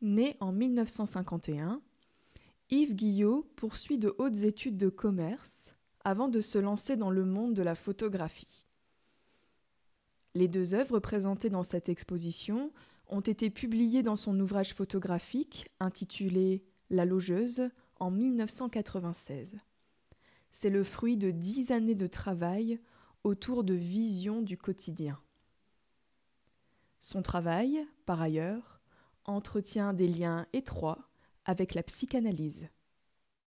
Né en 1951, Yves Guillot poursuit de hautes études de commerce avant de se lancer dans le monde de la photographie. Les deux œuvres présentées dans cette exposition ont été publiées dans son ouvrage photographique intitulé La logeuse en 1996. C'est le fruit de dix années de travail autour de visions du quotidien. Son travail, par ailleurs, entretient des liens étroits avec la psychanalyse.